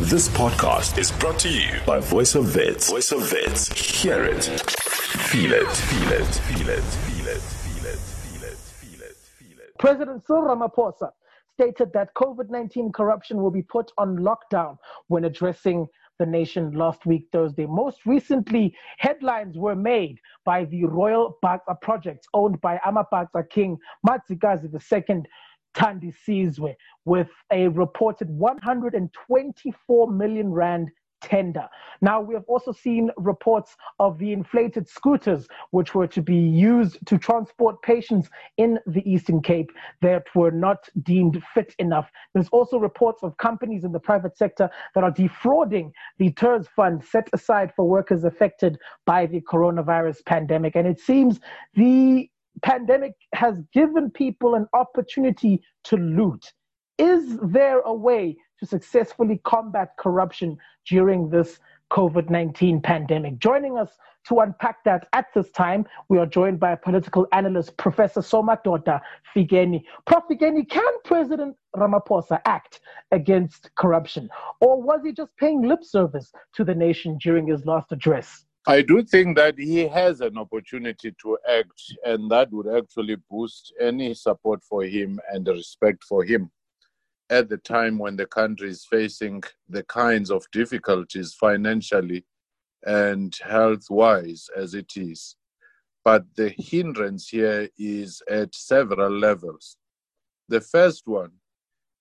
This podcast is brought to you by Voice of Wits. Voice of Wits. Hear it. Feel it. Feel it. Feel it. Feel it. Feel it. Feel it. Feel it. Feel it. President Cyril Ramaphosa stated that COVID 19 corruption will be put on lockdown when addressing the nation last week, Thursday. Most recently, headlines were made by the Royal Bhaca project owned by AmaBhaca King Madzikane II Thandi Sizwe with a reported 124 million rand tender. Now, we have also seen reports of the inflated scooters, which were to be used to transport patients in the Eastern Cape that were not deemed fit enough. There's also reports of companies in the private sector that are defrauding the TERS fund set aside for workers affected by the coronavirus pandemic. And it seems the pandemic has given people an opportunity to loot. Is there a way to successfully combat corruption during this COVID 19 pandemic? Joining us to unpack that at this time, we are joined by a political analyst Professor Somadoda Fikeni. Prof Fikeni, can President Ramaphosa act against corruption? Or was he just paying lip service to the nation during his last address? I do think that he has an opportunity to act, and that would actually boost any support for him and respect for him at the time when the country is facing the kinds of difficulties financially and health wise as it is. But the hindrance here is at several levels. The first one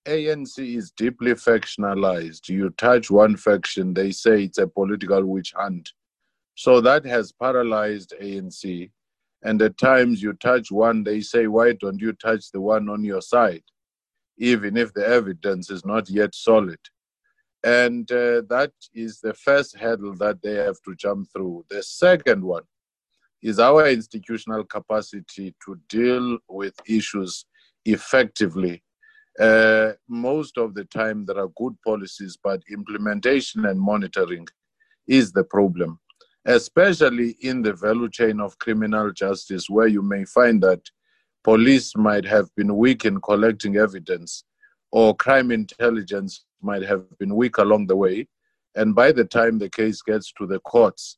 ANC is deeply factionalized. You touch one faction, they say it's a political witch hunt so that has paralyzed ANC. And at times you touch one, they say, why don't you touch the one on your side, even if the evidence is not yet solid? And uh, that is the first hurdle that they have to jump through. The second one is our institutional capacity to deal with issues effectively. Uh, most of the time, there are good policies, but implementation and monitoring is the problem especially in the value chain of criminal justice, where you may find that police might have been weak in collecting evidence, or crime intelligence might have been weak along the way. And by the time the case gets to the courts,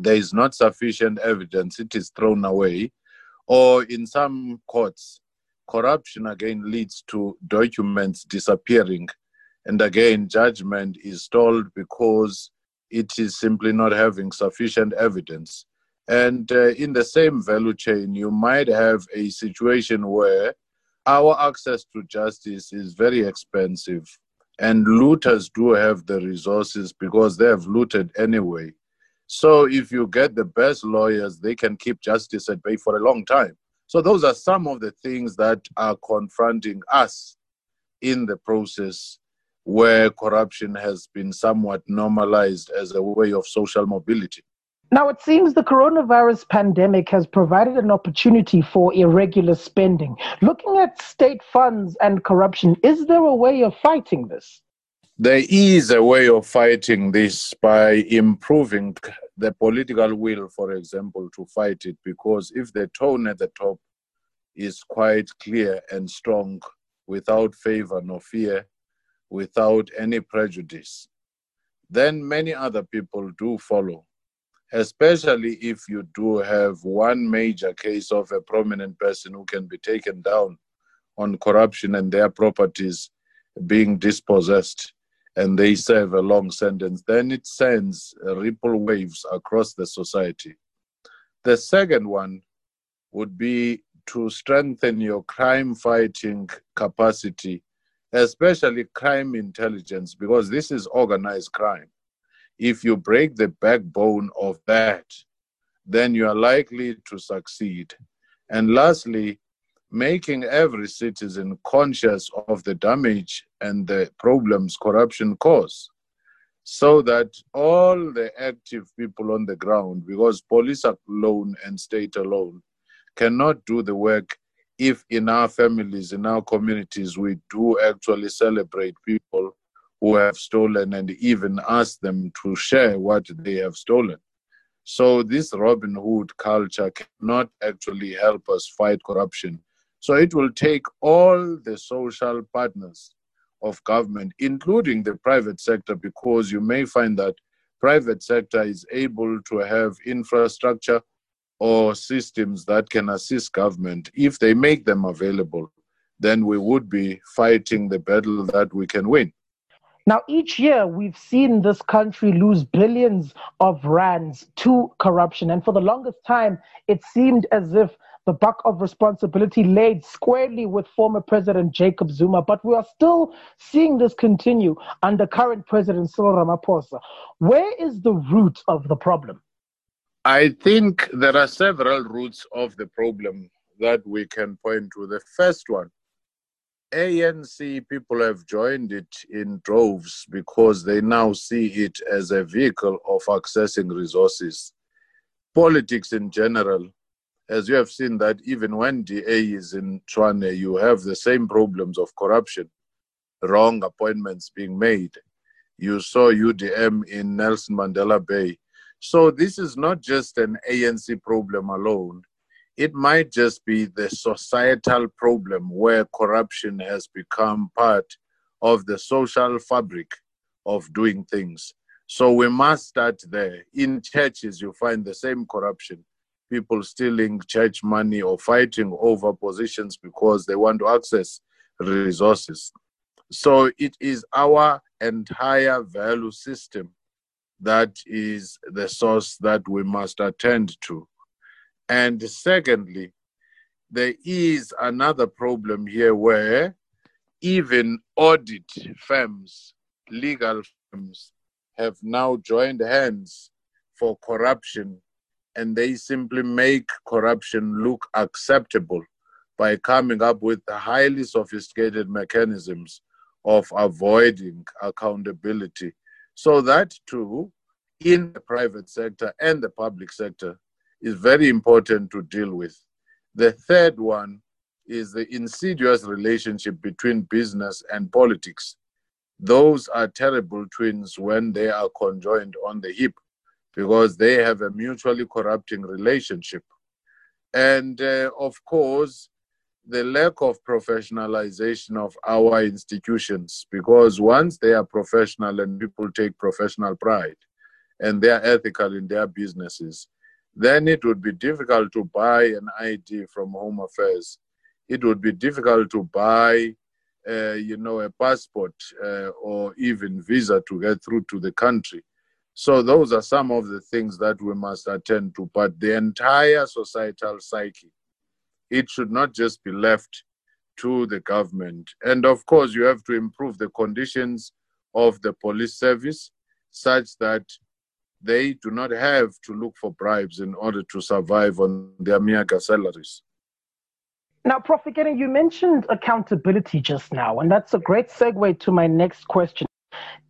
there is not sufficient evidence, it is thrown away. Or in some courts, corruption again leads to documents disappearing. And again, judgment is stalled because it is simply not having sufficient evidence. And uh, in the same value chain, you might have a situation where our access to justice is very expensive, and looters do have the resources because they have looted anyway. So if you get the best lawyers, they can keep justice at bay for a long time. So those are some of the things that are confronting us in the process where corruption has been somewhat normalized as a way of social mobility. Now, it seems the coronavirus pandemic has provided an opportunity for irregular spending. Looking at state funds and corruption, is there a way of fighting this? There is a way of fighting this by improving the political will, for example, to fight it. Because if the tone at the top is quite clear and strong, without favor nor fear, without any prejudice, then many other people do follow, especially if you do have one major case of a prominent person who can be taken down on corruption and their properties being dispossessed and they serve a long sentence, then it sends ripple waves across the society. The second one would be to strengthen your crime fighting capacity especially crime intelligence, because this is organized crime. If you break the backbone of that, then you are likely to succeed. And lastly, making every citizen conscious of the damage and the problems corruption cause so that all the active people on the ground because police alone and state alone cannot do the work if in our families, in our communities, we do actually celebrate people who have stolen and even ask them to share what they have stolen. So this Robin Hood culture cannot actually help us fight corruption. So it will take all the social partners of government, including the private sector, because you may find that private sector is able to have infrastructure or systems that can assist government. If they make them available, then we would be fighting the battle that we can win. Now, each year we've seen this country lose billions of rands to corruption. And for the longest time, it seemed as if the buck of responsibility laid squarely with former President Jacob Zuma. But we are still seeing this continue under current President Cyril Ramaphosa. Where is the root of the problem? I think there are several roots of the problem that we can point to. The first one ANC people have joined it in droves because they now see it as a vehicle of accessing resources. Politics in general as you have seen that even when DA is in Tshwane, you have the same problems of corruption, wrong appointments being made. You saw UDM in Nelson Mandela Bay. So this is not just an ANC problem alone. It might just be the societal problem where corruption has become part of the social fabric of doing things. So we must start there. In churches, you find the same corruption people stealing church money or fighting over positions because they want to access resources. So it is our entire value system that is the source that we must attend to. And secondly, there is another problem here where even audit firms, legal firms, have now joined hands for corruption and they simply make corruption look acceptable by coming up with highly sophisticated mechanisms of avoiding accountability. So, that too, in the private sector and the public sector, is very important to deal with. The third one is the insidious relationship between business and politics. Those are terrible twins when they are conjoined on the hip because they have a mutually corrupting relationship. And uh, of course, the lack of professionalization of our institutions, because once they are professional and people take professional pride and they are ethical in their businesses, then it would be difficult to buy an ID from Home Affairs. It would be difficult to buy, uh, you know, a passport uh, or even visa to get through to the country so those are some of the things that we must attend to. But the entire societal psyche, it should not just be left to the government. And of course, you have to improve the conditions of the police service such that they do not have to look for bribes in order to survive on their meager salaries. Now, Prof. Again, you mentioned accountability just now, and that's a great segue to my next question.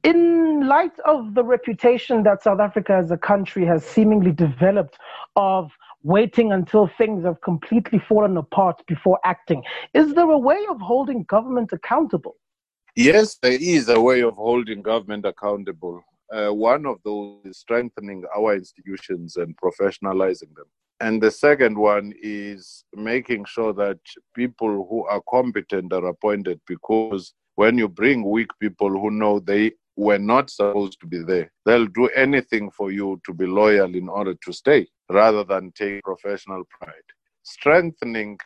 In light of the reputation that South Africa as a country has seemingly developed of waiting until things have completely fallen apart before acting, is there a way of holding government accountable? Yes, there is a way of holding government accountable. Uh, one of those is strengthening our institutions and professionalizing them. And the second one is making sure that people who are competent are appointed because when you bring weak people who know they were not supposed to be there, they'll do anything for you to be loyal in order to stay rather than take professional pride. Strengthening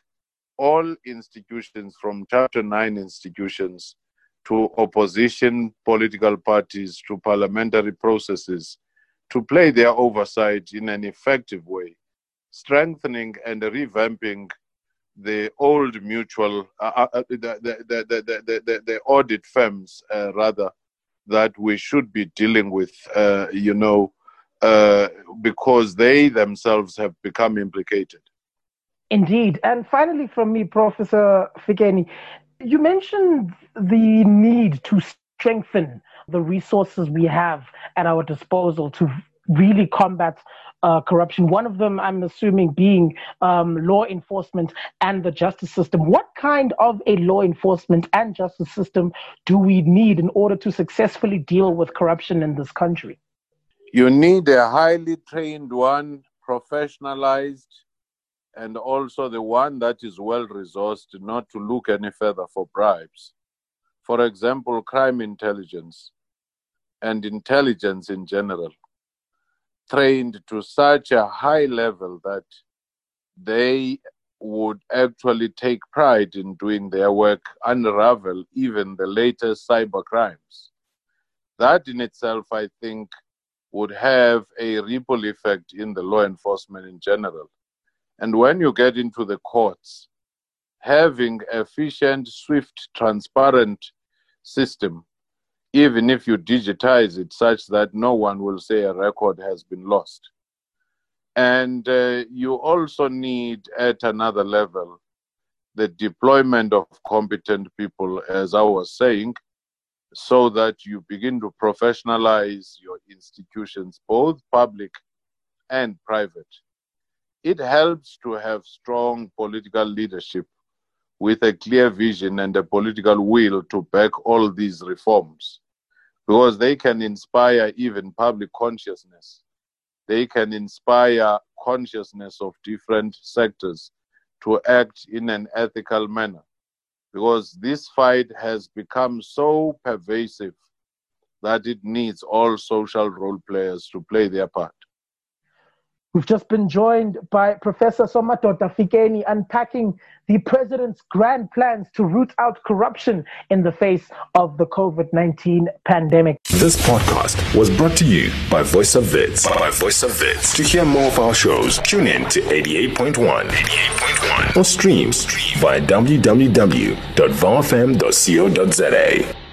all institutions from Chapter 9 institutions to opposition political parties to parliamentary processes to play their oversight in an effective way, strengthening and revamping the old mutual, uh, uh, the, the, the, the, the, audit firms, uh, rather, that we should be dealing with, uh, you know, uh, because they themselves have become implicated. Indeed. And finally, from me, Professor Fikeni, you mentioned the need to strengthen the resources we have at our disposal to really combat uh, corruption. One of them, I'm assuming, being um, law enforcement and the justice system. What kind of a law enforcement and justice system do we need in order to successfully deal with corruption in this country? You need a highly trained one, professionalized, and also the one that is well resourced not to look any further for bribes. for example, crime intelligence and intelligence in general, trained to such a high level that they would actually take pride in doing their work, unravel even the latest cyber crimes. That in itself, I think, would have a ripple effect in the law enforcement in general. And when you get into the courts, having efficient, swift, transparent system, even if you digitize it such that no one will say a record has been lost. And uh, you also need, at another level, the deployment of competent people, as I was saying, so that you begin to professionalize your institutions, both public and private. It helps to have strong political leadership with a clear vision and a political will to back all these reforms because they can inspire even public consciousness. They can inspire consciousness of different sectors to act in an ethical manner because this fight has become so pervasive that it needs all social role players to play their part. We've just been joined by Professor Somadoda Fikeni unpacking the president's grand plans to root out corruption in the face of the COVID 19 pandemic. This podcast was brought to you by Voice of Wits. By Voice of Wits. To hear more of our shows, tune in to 88.1, 88.1 or stream via www.vowfm.co.za.